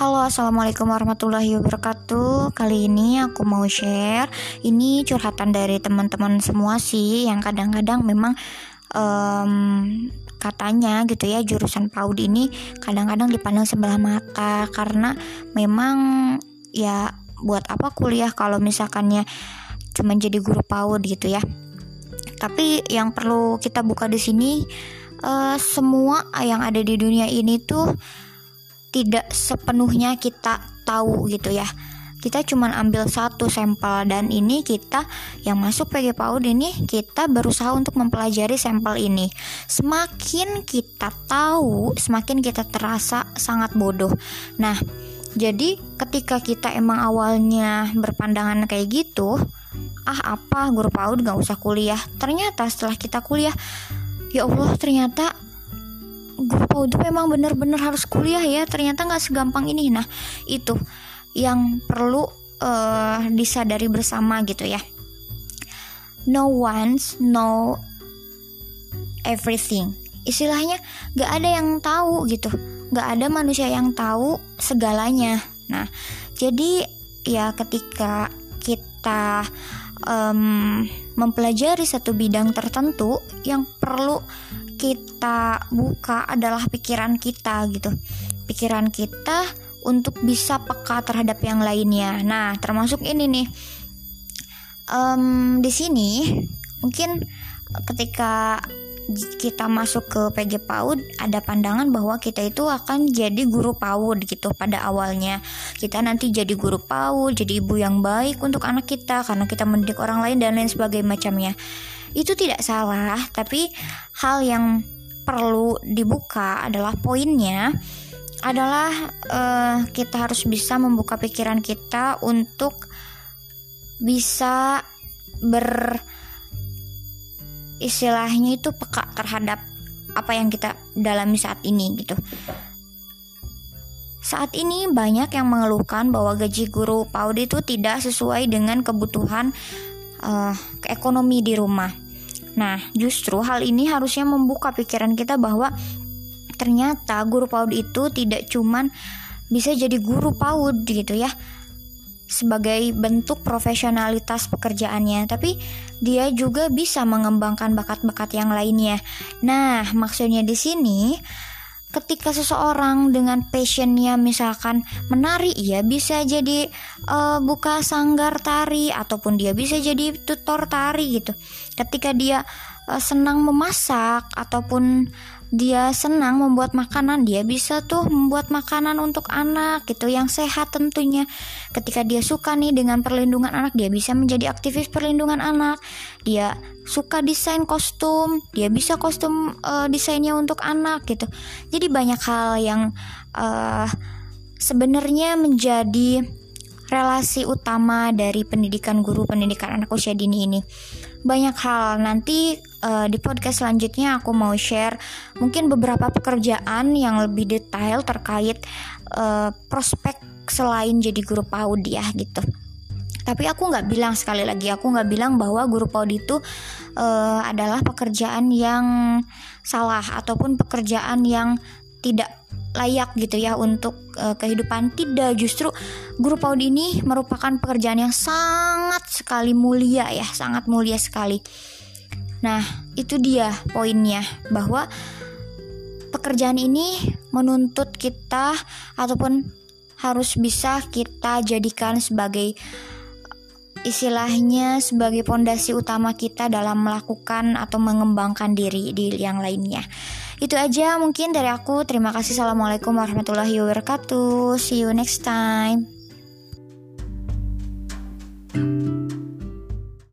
Halo assalamualaikum warahmatullahi wabarakatuh. Kali ini aku mau share Ini curhatan dari teman-teman semua sih Yang kadang-kadang memang um, Katanya gitu ya Jurusan PAUD ini kadang-kadang dipandang sebelah mata. Karena memang ya buat apa kuliah kalau misalkannya cuma jadi guru PAUD gitu ya. Tapi yang perlu kita buka di sini uh, Semua yang ada di dunia ini tuh tidak sepenuhnya kita tahu gitu ya. Kita cuma ambil satu sampel dan ini kita yang masuk PG PAUD ini kita berusaha untuk mempelajari sampel ini. Semakin kita tahu semakin kita terasa sangat bodoh. Nah jadi ketika kita emang awalnya berpandangan kayak gitu ah apa? Guru PAUD gak usah kuliah. Ternyata setelah kita kuliah ya Allah ternyata guru itu memang benar-benar harus kuliah ya ternyata nggak segampang ini. Nah itu yang perlu uh, disadari bersama gitu ya. No one's know everything. Istilahnya nggak ada yang tahu gitu. Nggak ada manusia yang tahu segalanya. Nah jadi ya ketika kita um, mempelajari satu bidang tertentu yang perlu kita buka adalah pikiran kita gitu. Pikiran kita untuk bisa peka terhadap yang lainnya. Nah termasuk ini nih. Um, di sini mungkin ketika kita masuk ke PG PAUD ada pandangan bahwa kita itu akan jadi guru PAUD gitu pada awalnya. Kita nanti jadi guru PAUD jadi ibu yang baik untuk anak kita karena kita mendidik orang lain dan lain sebagainya macamnya itu tidak salah tapi hal yang perlu dibuka adalah poinnya adalah uh, kita harus bisa membuka pikiran kita untuk bisa ber istilahnya itu peka terhadap apa yang kita dalami saat ini gitu. Saat ini banyak yang mengeluhkan bahwa gaji guru PAUD itu tidak sesuai dengan kebutuhan uh, ekonomi di rumah. Nah, justru hal ini harusnya membuka pikiran kita bahwa ternyata guru PAUD itu tidak cuman bisa jadi guru PAUD gitu ya sebagai bentuk profesionalitas pekerjaannya, tapi dia juga bisa mengembangkan bakat-bakat yang lainnya. Nah, maksudnya di sini ketika seseorang dengan passionnya misalkan menari ya bisa jadi uh, buka sanggar tari ataupun dia bisa jadi tutor tari gitu. Ketika dia uh, senang memasak ataupun dia senang membuat makanan, dia bisa tuh membuat makanan untuk anak gitu yang sehat tentunya. Ketika dia suka nih dengan perlindungan anak, dia bisa menjadi aktivis perlindungan anak. Dia suka desain kostum, dia bisa kostum uh, desainnya untuk anak gitu. Jadi banyak hal yang uh, sebenarnya menjadi relasi utama dari pendidikan guru pendidikan anak usia dini ini banyak hal nanti uh, di podcast selanjutnya aku mau share mungkin beberapa pekerjaan yang lebih detail terkait uh, prospek selain jadi guru PAUD ya gitu. Tapi aku nggak bilang sekali lagi aku nggak bilang bahwa guru PAUD itu uh, adalah pekerjaan yang salah ataupun pekerjaan yang tidak layak gitu ya untuk uh, kehidupan. Tidak justru guru PAUD ini merupakan pekerjaan yang sangat sekali mulia ya sangat mulia sekali nah itu dia poinnya bahwa pekerjaan ini menuntut kita ataupun harus bisa kita jadikan sebagai istilahnya sebagai pondasi utama kita dalam melakukan atau mengembangkan diri di yang lainnya. Itu aja mungkin dari aku. Terima kasih. Assalamualaikum warahmatullahi wabarakatuh. See you next time.